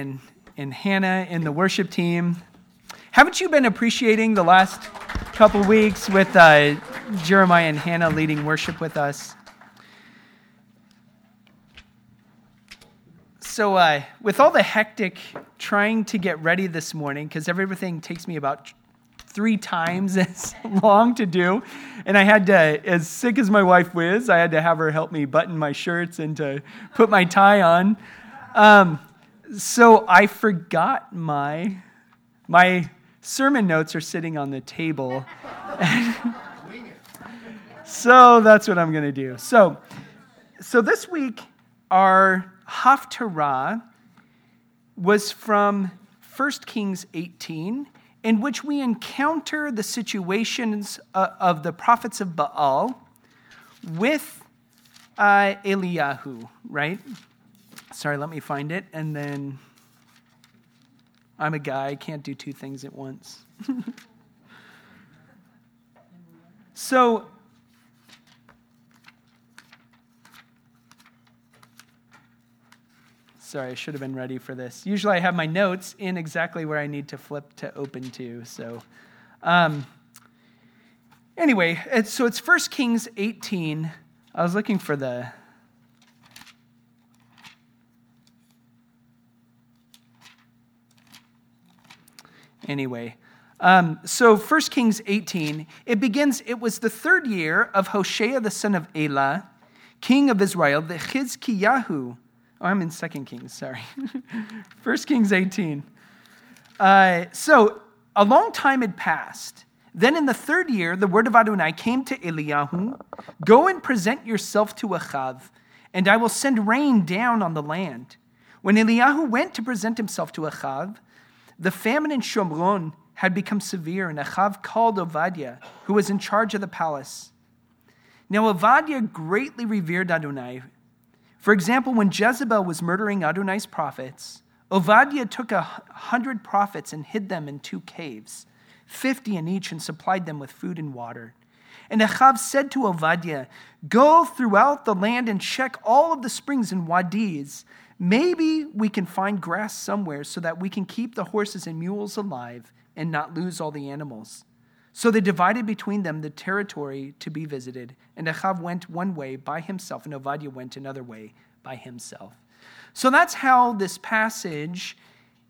and, and Hannah and the worship team. Haven't you been appreciating the last couple weeks with uh, Jeremiah and Hannah leading worship with us? So, uh, with all the hectic trying to get ready this morning, because everything takes me about three times as long to do, and I had to, as sick as my wife was, I had to have her help me button my shirts and to put my tie on. Um, so I forgot my my sermon notes are sitting on the table. so that's what I'm going to do. So, so this week, our Haftarah was from 1 Kings 18, in which we encounter the situations uh, of the prophets of Baal with uh, Eliyahu, right? Sorry, let me find it and then. I'm a guy, I can't do two things at once. so, sorry, I should have been ready for this. Usually I have my notes in exactly where I need to flip to open to. So, um, anyway, it's, so it's 1 Kings 18. I was looking for the anyway. Um, so 1 Kings 18, it begins, it was the third year of Hoshea the son of Elah, king of Israel, the Chizkiyahu. Oh, I'm in 2 Kings, sorry. 1 Kings 18. Uh, so a long time had passed. Then in the third year, the word of Adonai came to Eliyahu Go and present yourself to Achav, and I will send rain down on the land. When Eliyahu went to present himself to Achav, the famine in Shomron had become severe, and Achav called Obadiah, who was in charge of the palace. Now, Obadiah greatly revered Adonai. For example, when Jezebel was murdering Adonai's prophets, Obadiah took a hundred prophets and hid them in two caves, fifty in each, and supplied them with food and water. And Achav said to Obadiah, Go throughout the land and check all of the springs and wadis Maybe we can find grass somewhere so that we can keep the horses and mules alive and not lose all the animals. So they divided between them the territory to be visited, and Achav went one way by himself, and Obadiah went another way by himself. So that's how this passage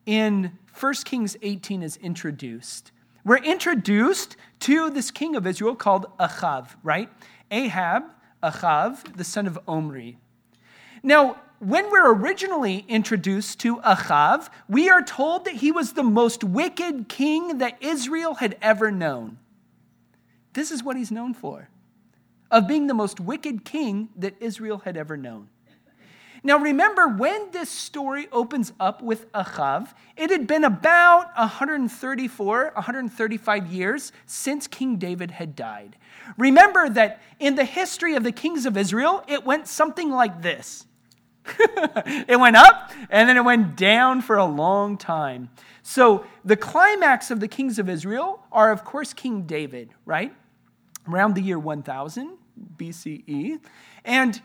in 1 Kings 18 is introduced. We're introduced to this king of Israel called Achav, right? Ahab, Achav, the son of Omri. Now, when we're originally introduced to Achav, we are told that he was the most wicked king that Israel had ever known. This is what he's known for of being the most wicked king that Israel had ever known. Now, remember, when this story opens up with Achav, it had been about 134, 135 years since King David had died. Remember that in the history of the kings of Israel, it went something like this it went up and then it went down for a long time. So the climax of the kings of Israel are, of course, King David, right? Around the year 1000 BCE. And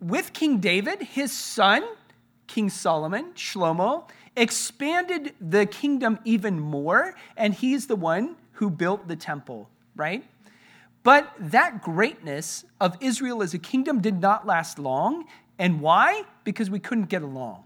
with King David, his son, King Solomon, Shlomo, expanded the kingdom even more, and he's the one who built the temple, right? But that greatness of Israel as a kingdom did not last long. And why? Because we couldn't get along.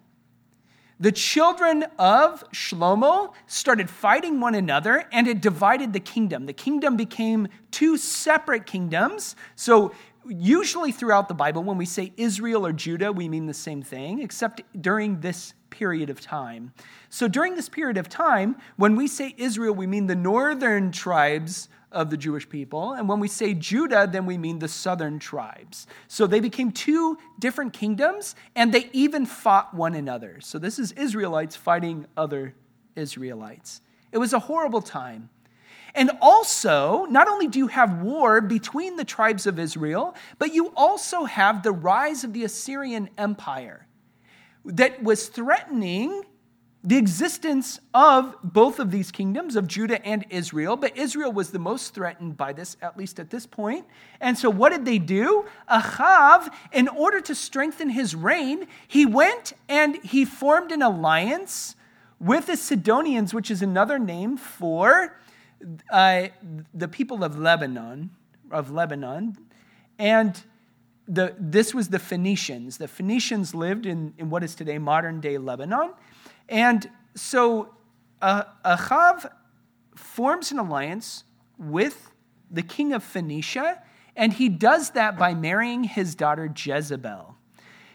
The children of Shlomo started fighting one another and it divided the kingdom. The kingdom became two separate kingdoms. So, usually throughout the Bible, when we say Israel or Judah, we mean the same thing, except during this period of time. So, during this period of time, when we say Israel, we mean the northern tribes of the Jewish people. And when we say Judah, then we mean the southern tribes. So they became two different kingdoms, and they even fought one another. So this is Israelites fighting other Israelites. It was a horrible time. And also, not only do you have war between the tribes of Israel, but you also have the rise of the Assyrian Empire that was threatening the existence of both of these kingdoms, of Judah and Israel, but Israel was the most threatened by this, at least at this point. And so, what did they do? Achav, in order to strengthen his reign, he went and he formed an alliance with the Sidonians, which is another name for uh, the people of Lebanon, of Lebanon. And the, this was the Phoenicians. The Phoenicians lived in, in what is today modern day Lebanon. And so uh, Achav forms an alliance with the king of Phoenicia, and he does that by marrying his daughter Jezebel.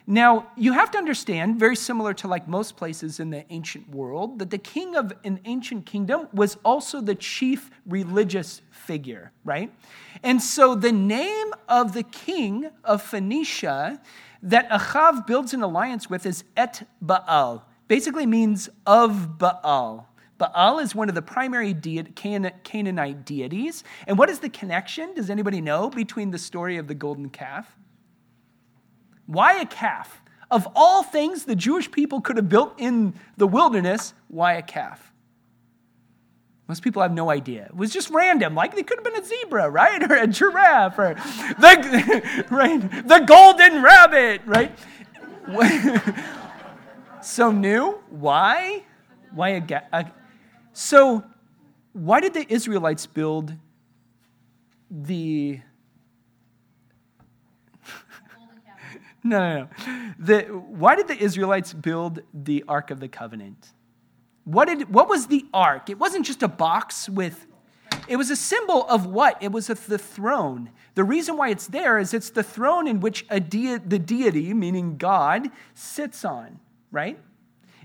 Now, you have to understand, very similar to like most places in the ancient world, that the king of an ancient kingdom was also the chief religious figure, right? And so the name of the king of Phoenicia that Achav builds an alliance with is Et Baal basically means of Baal. Baal is one of the primary de- Canaanite deities. And what is the connection, does anybody know, between the story of the golden calf? Why a calf? Of all things the Jewish people could have built in the wilderness, why a calf? Most people have no idea. It was just random. Like it could have been a zebra, right? Or a giraffe, or the, right? the golden rabbit, right? so new. Why? Why a, a so why did the Israelites build the no, no. The, why did the Israelites build the Ark of the Covenant? What, did, what was the Ark? It wasn't just a box with, it was a symbol of what? It was the throne. The reason why it's there is it's the throne in which a de- the deity, meaning God, sits on right?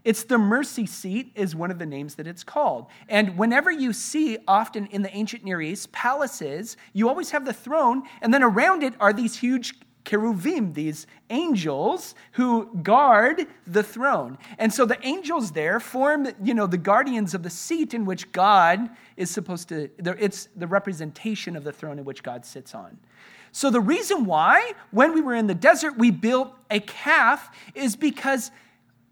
It's the mercy seat, is one of the names that it's called. And whenever you see, often in the ancient Near East, palaces, you always have the throne, and then around it are these huge cherubim, these angels who guard the throne. And so the angels there form, you know, the guardians of the seat in which God is supposed to, it's the representation of the throne in which God sits on. So the reason why, when we were in the desert, we built a calf is because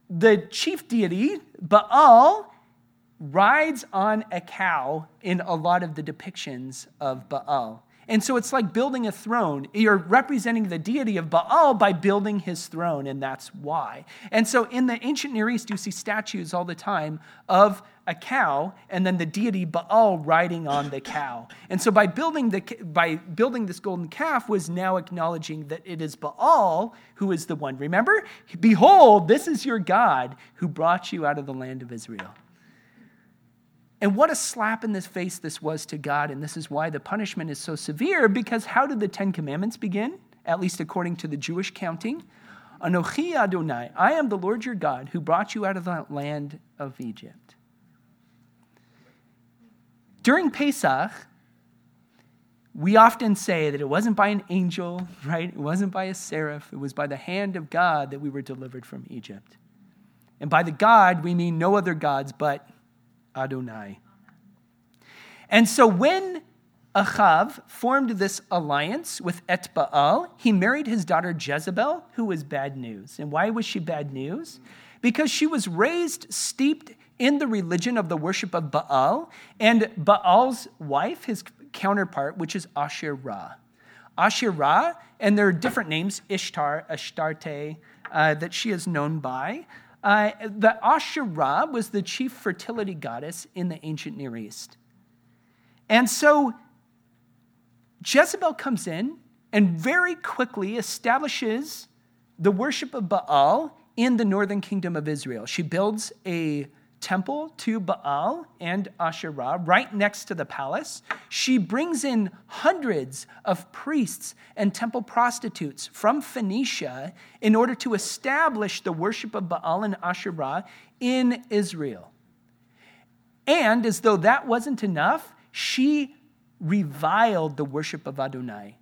the chief deity, Baal, rides on a cow in a lot of the depictions of Baal. And so it's like building a throne. You're representing the deity of Baal by building his throne, and that's why. And so in the ancient Near East, you see statues all the time of a cow and then the deity Baal riding on the cow. And so by building, the, by building this golden calf was now acknowledging that it is Baal who is the one. Remember? Behold, this is your God who brought you out of the land of Israel. And what a slap in the face this was to God. And this is why the punishment is so severe, because how did the Ten Commandments begin? At least according to the Jewish counting. Anochi Adonai, I am the Lord your God who brought you out of the land of Egypt. During Pesach, we often say that it wasn't by an angel, right? It wasn't by a seraph. It was by the hand of God that we were delivered from Egypt. And by the God, we mean no other gods but Adonai. And so when Achav formed this alliance with Et Baal, he married his daughter Jezebel, who was bad news. And why was she bad news? Because she was raised steeped in the religion of the worship of Baal, and Baal's wife, his counterpart, which is Asherah. Asherah, and there are different names, Ishtar, Ashtarte, uh, that she is known by. Uh, the Asherah was the chief fertility goddess in the ancient Near East. And so Jezebel comes in and very quickly establishes the worship of Baal in the northern kingdom of Israel. She builds a temple to Baal and Asherah right next to the palace. She brings in hundreds of priests and temple prostitutes from Phoenicia in order to establish the worship of Baal and Asherah in Israel. And as though that wasn't enough, she reviled the worship of Adonai.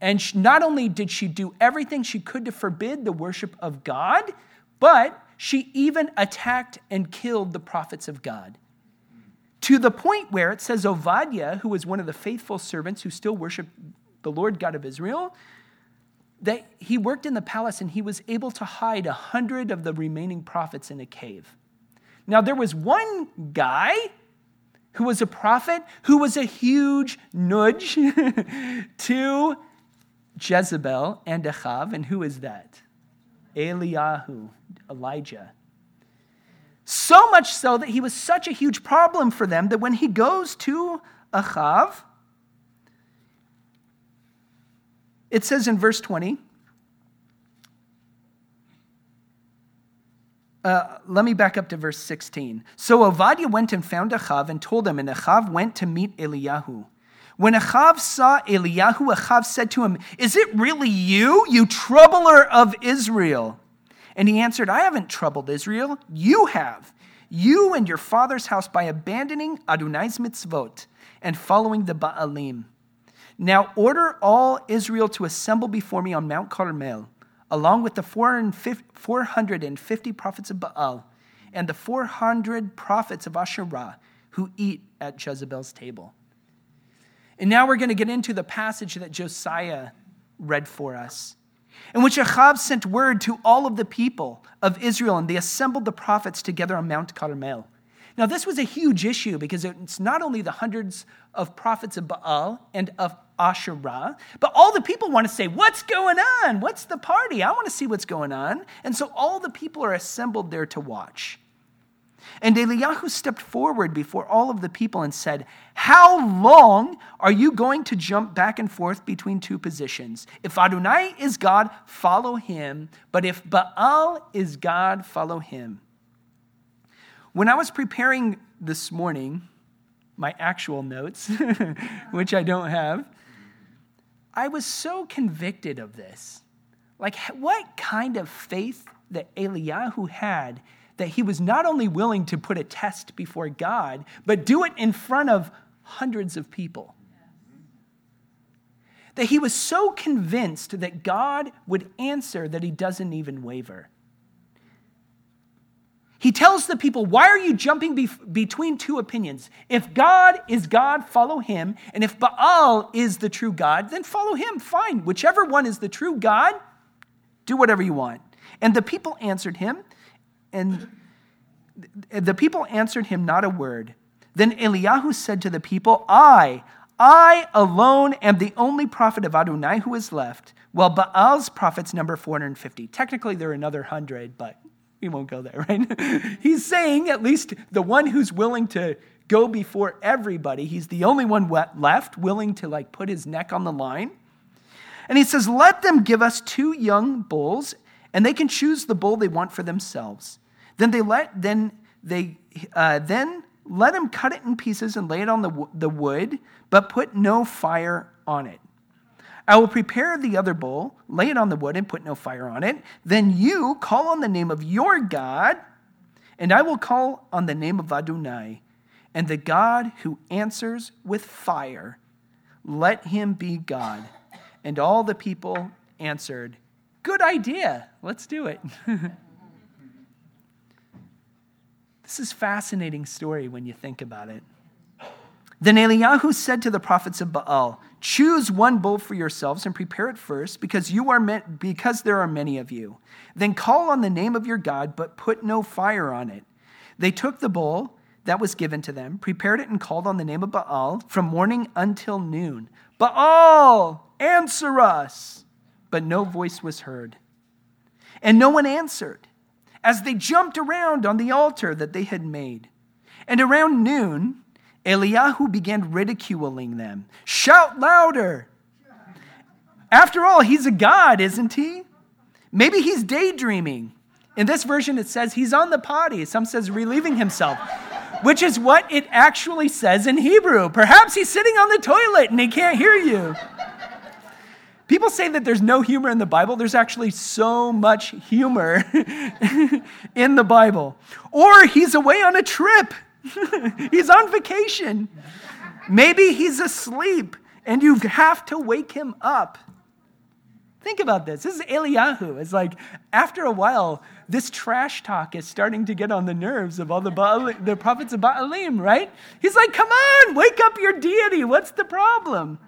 And not only did she do everything she could to forbid the worship of God, but she even attacked and killed the prophets of God. To the point where it says Ovadiah, who was one of the faithful servants who still worshiped the Lord God of Israel, that he worked in the palace and he was able to hide a hundred of the remaining prophets in a cave. Now, there was one guy who was a prophet who was a huge nudge to Jezebel and Achav. And who is that? Eliyahu, Elijah. So much so that he was such a huge problem for them that when he goes to Achav, it says in verse 20, Uh, let me back up to verse 16. So Ovadia went and found Achav and told him, and Achav went to meet Eliyahu. When Achav saw Eliyahu, Achav said to him, Is it really you, you troubler of Israel? And he answered, I haven't troubled Israel. You have. You and your father's house by abandoning Adonai's mitzvot and following the Baalim. Now order all Israel to assemble before me on Mount Carmel along with the 450 prophets of Baal and the 400 prophets of Asherah who eat at Jezebel's table. And now we're going to get into the passage that Josiah read for us, in which Ahab sent word to all of the people of Israel, and they assembled the prophets together on Mount Carmel. Now, this was a huge issue because it's not only the hundreds of prophets of Baal and of Asherah, but all the people want to say, What's going on? What's the party? I want to see what's going on. And so all the people are assembled there to watch. And Eliyahu stepped forward before all of the people and said, How long are you going to jump back and forth between two positions? If Adonai is God, follow him. But if Baal is God, follow him. When I was preparing this morning, my actual notes, which I don't have, I was so convicted of this. Like, what kind of faith that Eliyahu had that he was not only willing to put a test before God, but do it in front of hundreds of people? That he was so convinced that God would answer that he doesn't even waver. He tells the people, Why are you jumping be- between two opinions? If God is God, follow him. And if Baal is the true God, then follow him. Fine. Whichever one is the true God, do whatever you want. And the people answered him, and the people answered him not a word. Then Eliyahu said to the people, I, I alone am the only prophet of Adonai who is left, while Baal's prophets number 450. Technically, there are another hundred, but we won't go there, right? he's saying, at least the one who's willing to go before everybody, he's the only one left willing to like put his neck on the line. And he says, Let them give us two young bulls, and they can choose the bull they want for themselves. Then they let then they uh, then let them cut it in pieces and lay it on the, the wood, but put no fire on it. I will prepare the other bowl, lay it on the wood, and put no fire on it. Then you call on the name of your God, and I will call on the name of Adonai. And the God who answers with fire, let him be God. And all the people answered, Good idea. Let's do it. this is fascinating story when you think about it. Then Eliyahu said to the prophets of Baal, Choose one bull for yourselves and prepare it first, because you are meant, because there are many of you. Then call on the name of your God, but put no fire on it. They took the bull that was given to them, prepared it, and called on the name of Baal from morning until noon. Baal, answer us! But no voice was heard. And no one answered, as they jumped around on the altar that they had made. And around noon, Eliyahu began ridiculing them. Shout louder. After all, he's a god, isn't he? Maybe he's daydreaming. In this version, it says he's on the potty. Some says relieving himself, which is what it actually says in Hebrew. Perhaps he's sitting on the toilet and he can't hear you. People say that there's no humor in the Bible. There's actually so much humor in the Bible. Or he's away on a trip he's on vacation. Maybe he's asleep and you have to wake him up. Think about this. This is Eliyahu. It's like after a while, this trash talk is starting to get on the nerves of all the, Baal, the prophets of Baalim, right? He's like, come on, wake up your deity. What's the problem?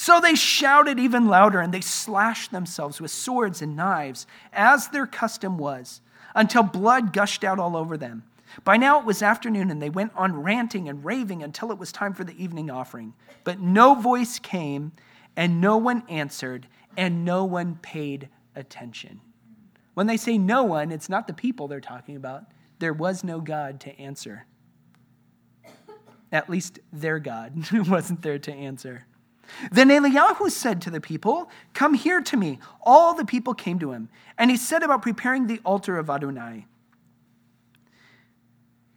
So they shouted even louder and they slashed themselves with swords and knives, as their custom was. until blood gushed out all over them. By now it was afternoon, and they went on ranting and raving until it was time for the evening offering. But no voice came, and no one answered, and no one paid attention. When they say no one, it's not the people they're talking about. There was no God to answer. At least their God wasn't there to answer. Then Eliyahu said to the people, Come here to me. All the people came to him, and he said about preparing the altar of Adonai.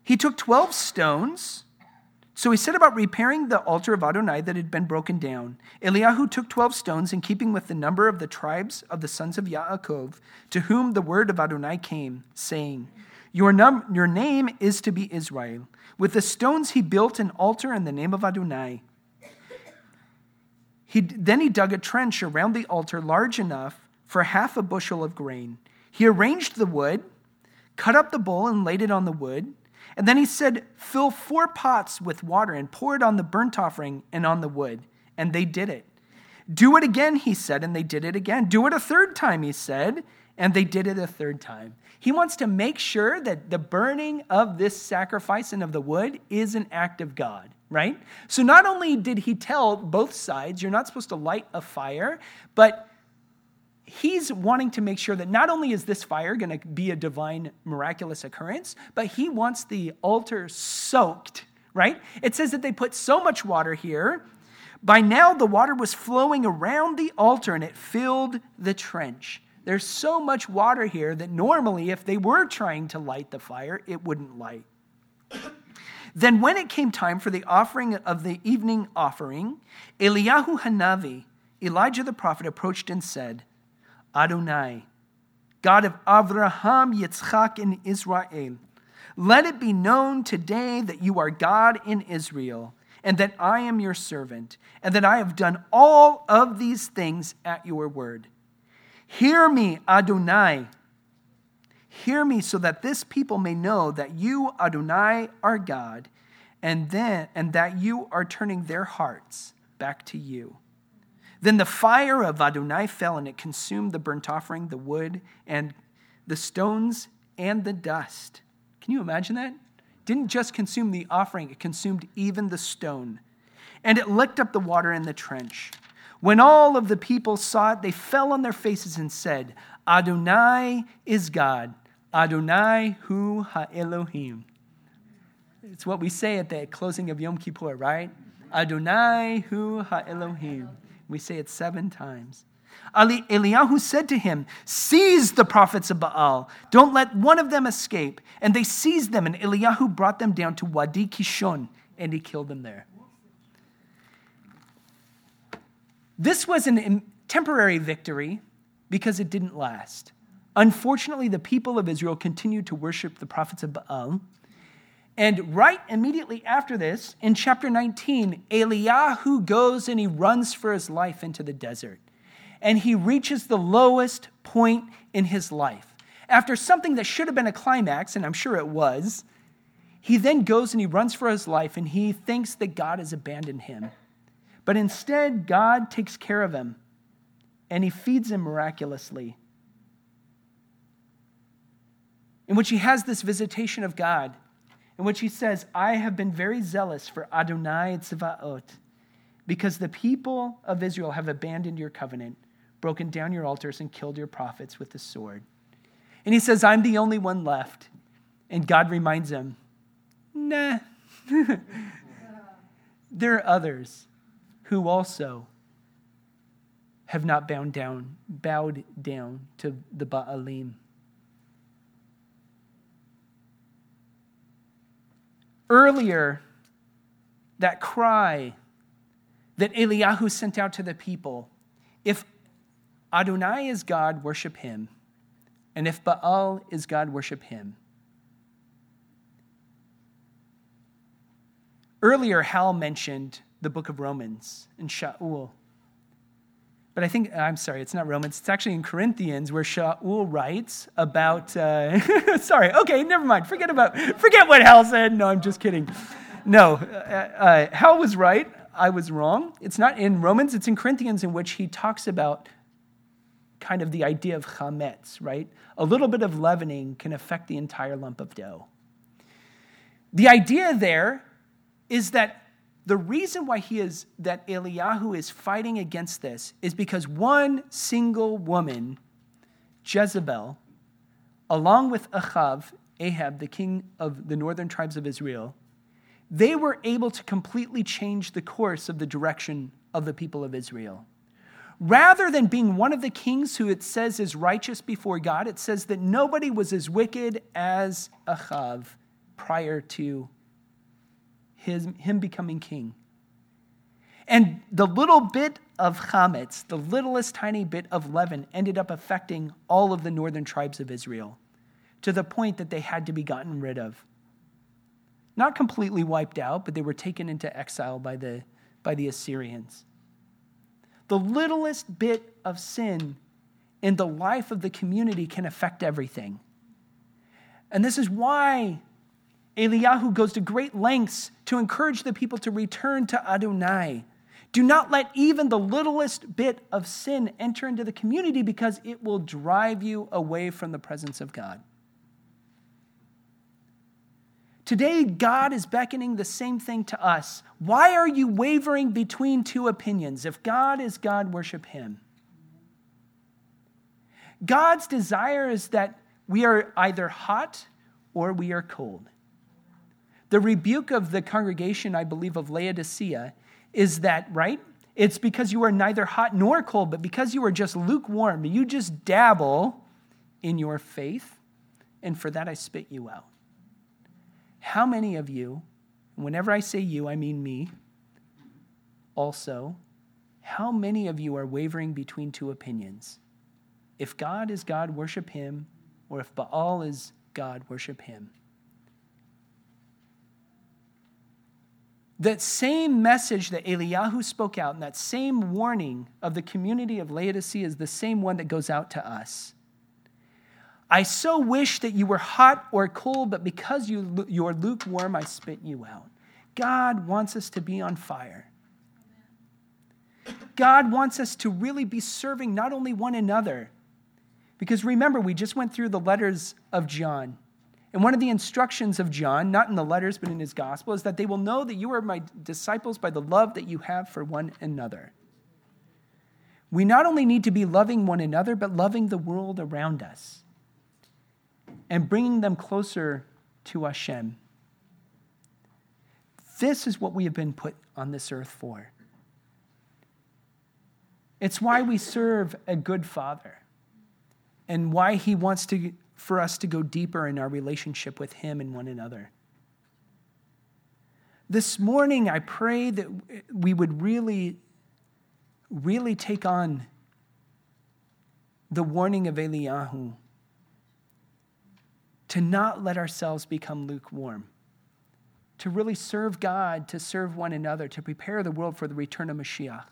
He took 12 stones. So he set about repairing the altar of Adonai that had been broken down. Eliyahu took 12 stones, in keeping with the number of the tribes of the sons of Yaakov, to whom the word of Adonai came, saying, Your, num- your name is to be Israel. With the stones he built an altar in the name of Adonai. He, then he dug a trench around the altar large enough for half a bushel of grain. He arranged the wood, cut up the bowl, and laid it on the wood. And then he said, Fill four pots with water and pour it on the burnt offering and on the wood. And they did it. Do it again, he said, and they did it again. Do it a third time, he said, and they did it a third time. He wants to make sure that the burning of this sacrifice and of the wood is an act of God, right? So not only did he tell both sides, you're not supposed to light a fire, but he's wanting to make sure that not only is this fire going to be a divine, miraculous occurrence, but he wants the altar soaked, right? It says that they put so much water here. By now, the water was flowing around the altar and it filled the trench. There's so much water here that normally, if they were trying to light the fire, it wouldn't light. Then, when it came time for the offering of the evening offering, Eliyahu Hanavi, Elijah the prophet, approached and said, Adonai, God of Avraham, Yitzchak, and Israel. Let it be known today that you are God in Israel, and that I am your servant, and that I have done all of these things at your word. Hear me, Adonai. Hear me so that this people may know that you, Adonai, are God, and then and that you are turning their hearts back to you. Then the fire of Adonai fell, and it consumed the burnt offering, the wood, and the stones, and the dust. Can you imagine that? It didn't just consume the offering, it consumed even the stone. And it licked up the water in the trench. When all of the people saw it, they fell on their faces and said, Adonai is God. Adonai hu ha Elohim. It's what we say at the closing of Yom Kippur, right? Adonai hu ha Elohim. We say it seven times. Ali, Eliyahu said to him, Seize the prophets of Baal. Don't let one of them escape. And they seized them, and Eliyahu brought them down to Wadi Kishon, and he killed them there. This was a temporary victory because it didn't last. Unfortunately, the people of Israel continued to worship the prophets of Baal and right immediately after this, in chapter 19, Eliyahu goes and he runs for his life into the desert. And he reaches the lowest point in his life. After something that should have been a climax, and I'm sure it was, he then goes and he runs for his life and he thinks that God has abandoned him. But instead, God takes care of him and he feeds him miraculously. In which he has this visitation of God in which he says, I have been very zealous for Adonai Tzvaot, because the people of Israel have abandoned your covenant, broken down your altars, and killed your prophets with the sword. And he says, I'm the only one left. And God reminds him, Nah, there are others who also have not bowed down, bowed down to the Baalim. Earlier, that cry that Eliyahu sent out to the people if Adonai is God, worship him. And if Baal is God, worship him. Earlier, Hal mentioned the book of Romans and Shaul. But I think, I'm sorry, it's not Romans. It's actually in Corinthians where Shaul writes about, uh, sorry, okay, never mind. Forget about, forget what Hal said. No, I'm just kidding. No, uh, uh, Hal was right. I was wrong. It's not in Romans, it's in Corinthians in which he talks about kind of the idea of chametz, right? A little bit of leavening can affect the entire lump of dough. The idea there is that the reason why he is that Eliyahu is fighting against this is because one single woman, Jezebel, along with Achav, Ahab, the king of the northern tribes of Israel, they were able to completely change the course of the direction of the people of Israel. Rather than being one of the kings who it says is righteous before God, it says that nobody was as wicked as Achav prior to his, him becoming king. And the little bit of chametz, the littlest tiny bit of leaven, ended up affecting all of the northern tribes of Israel to the point that they had to be gotten rid of. Not completely wiped out, but they were taken into exile by the, by the Assyrians. The littlest bit of sin in the life of the community can affect everything. And this is why Eliyahu goes to great lengths to encourage the people to return to Adonai. Do not let even the littlest bit of sin enter into the community because it will drive you away from the presence of God. Today, God is beckoning the same thing to us. Why are you wavering between two opinions? If God is God, worship Him. God's desire is that we are either hot or we are cold. The rebuke of the congregation, I believe, of Laodicea is that, right? It's because you are neither hot nor cold, but because you are just lukewarm. You just dabble in your faith, and for that I spit you out. How many of you, whenever I say you, I mean me, also, how many of you are wavering between two opinions? If God is God, worship him, or if Baal is God, worship him. That same message that Eliyahu spoke out, and that same warning of the community of Laodicea is the same one that goes out to us. I so wish that you were hot or cold, but because you, you are lukewarm, I spit you out. God wants us to be on fire. God wants us to really be serving not only one another, because remember, we just went through the letters of John. And one of the instructions of John, not in the letters, but in his gospel, is that they will know that you are my disciples by the love that you have for one another. We not only need to be loving one another, but loving the world around us and bringing them closer to Hashem. This is what we have been put on this earth for. It's why we serve a good father and why he wants to, for us to go deeper in our relationship with him and one another. This morning, I pray that we would really, really take on the warning of Eliyahu to not let ourselves become lukewarm, to really serve God, to serve one another, to prepare the world for the return of Mashiach.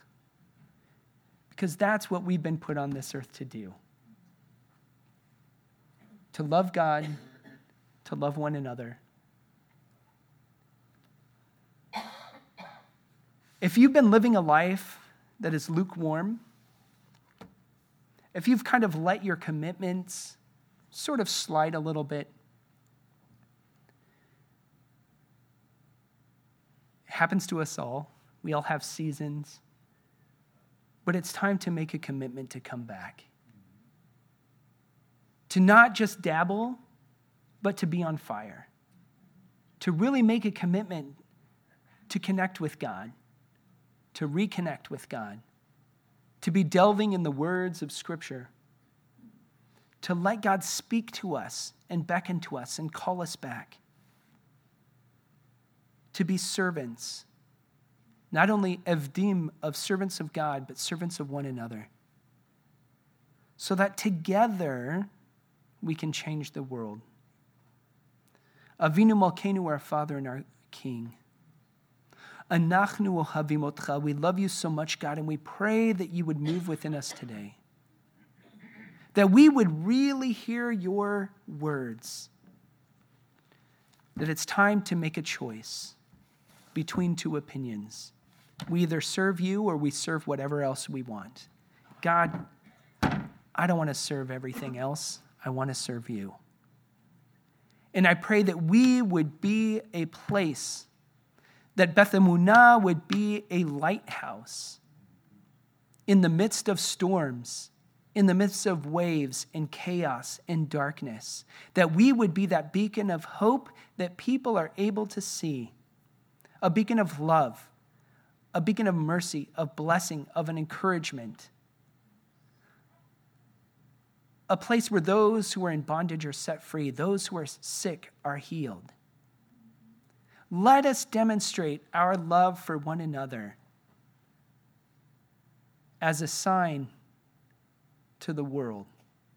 Because that's what we've been put on this earth to do to love God, to love one another. If you've been living a life that is lukewarm, if you've kind of let your commitments sort of slide a little bit. It happens to us all. We all have seasons. But it's time to make a commitment to come back. To not just dabble, but to be on fire. To really make a commitment to connect with God, to reconnect with God, to be delving in the words of Scripture to let God speak to us and beckon to us and call us back. To be servants, not only evdim of servants of God, but servants of one another. So that together we can change the world. Avinu Malkeinu, our Father and our King. Anachnu ohavim We love you so much, God, and we pray that you would move within us today that we would really hear your words. That it's time to make a choice between two opinions. We either serve you or we serve whatever else we want. God, I don't want to serve everything else. I want to serve you. And I pray that we would be a place, that Beth Emunah would be a lighthouse in the midst of storms, in the midst of waves and chaos and darkness, that we would be that beacon of hope that people are able to see, a beacon of love, a beacon of mercy, of blessing, of an encouragement a place where those who are in bondage are set free, those who are sick are healed. Let us demonstrate our love for one another as a sign to the world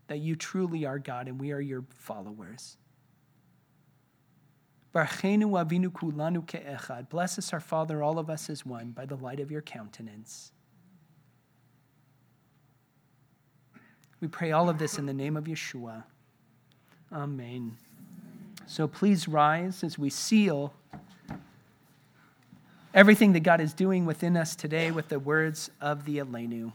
that you truly are God and we are your followers. Bless us, our Father, all of us as one, by the light of your countenance. We pray all of this in the name of Yeshua. Amen. So please rise as we seal everything that God is doing within us today with the words of the Aleinu.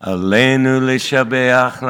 עלינו לשבח